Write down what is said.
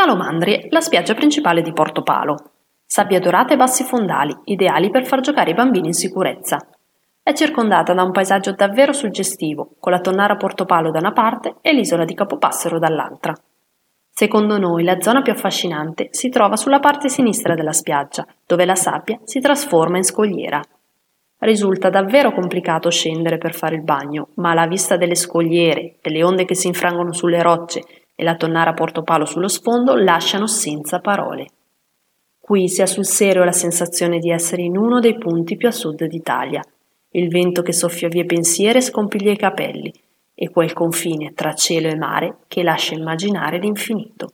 Calomandri è la spiaggia principale di Portopalo. Sabbia dorata e bassi fondali, ideali per far giocare i bambini in sicurezza. È circondata da un paesaggio davvero suggestivo, con la tonnara Portopalo da una parte e l'isola di Capopassero dall'altra. Secondo noi la zona più affascinante si trova sulla parte sinistra della spiaggia, dove la sabbia si trasforma in scogliera. Risulta davvero complicato scendere per fare il bagno, ma la vista delle scogliere, delle onde che si infrangono sulle rocce e la tonnara Portopalo sullo sfondo lasciano senza parole. Qui si ha sul serio la sensazione di essere in uno dei punti più a sud d'Italia. Il vento che soffia via pensieri scompiglia i capelli, e quel confine tra cielo e mare che lascia immaginare l'infinito.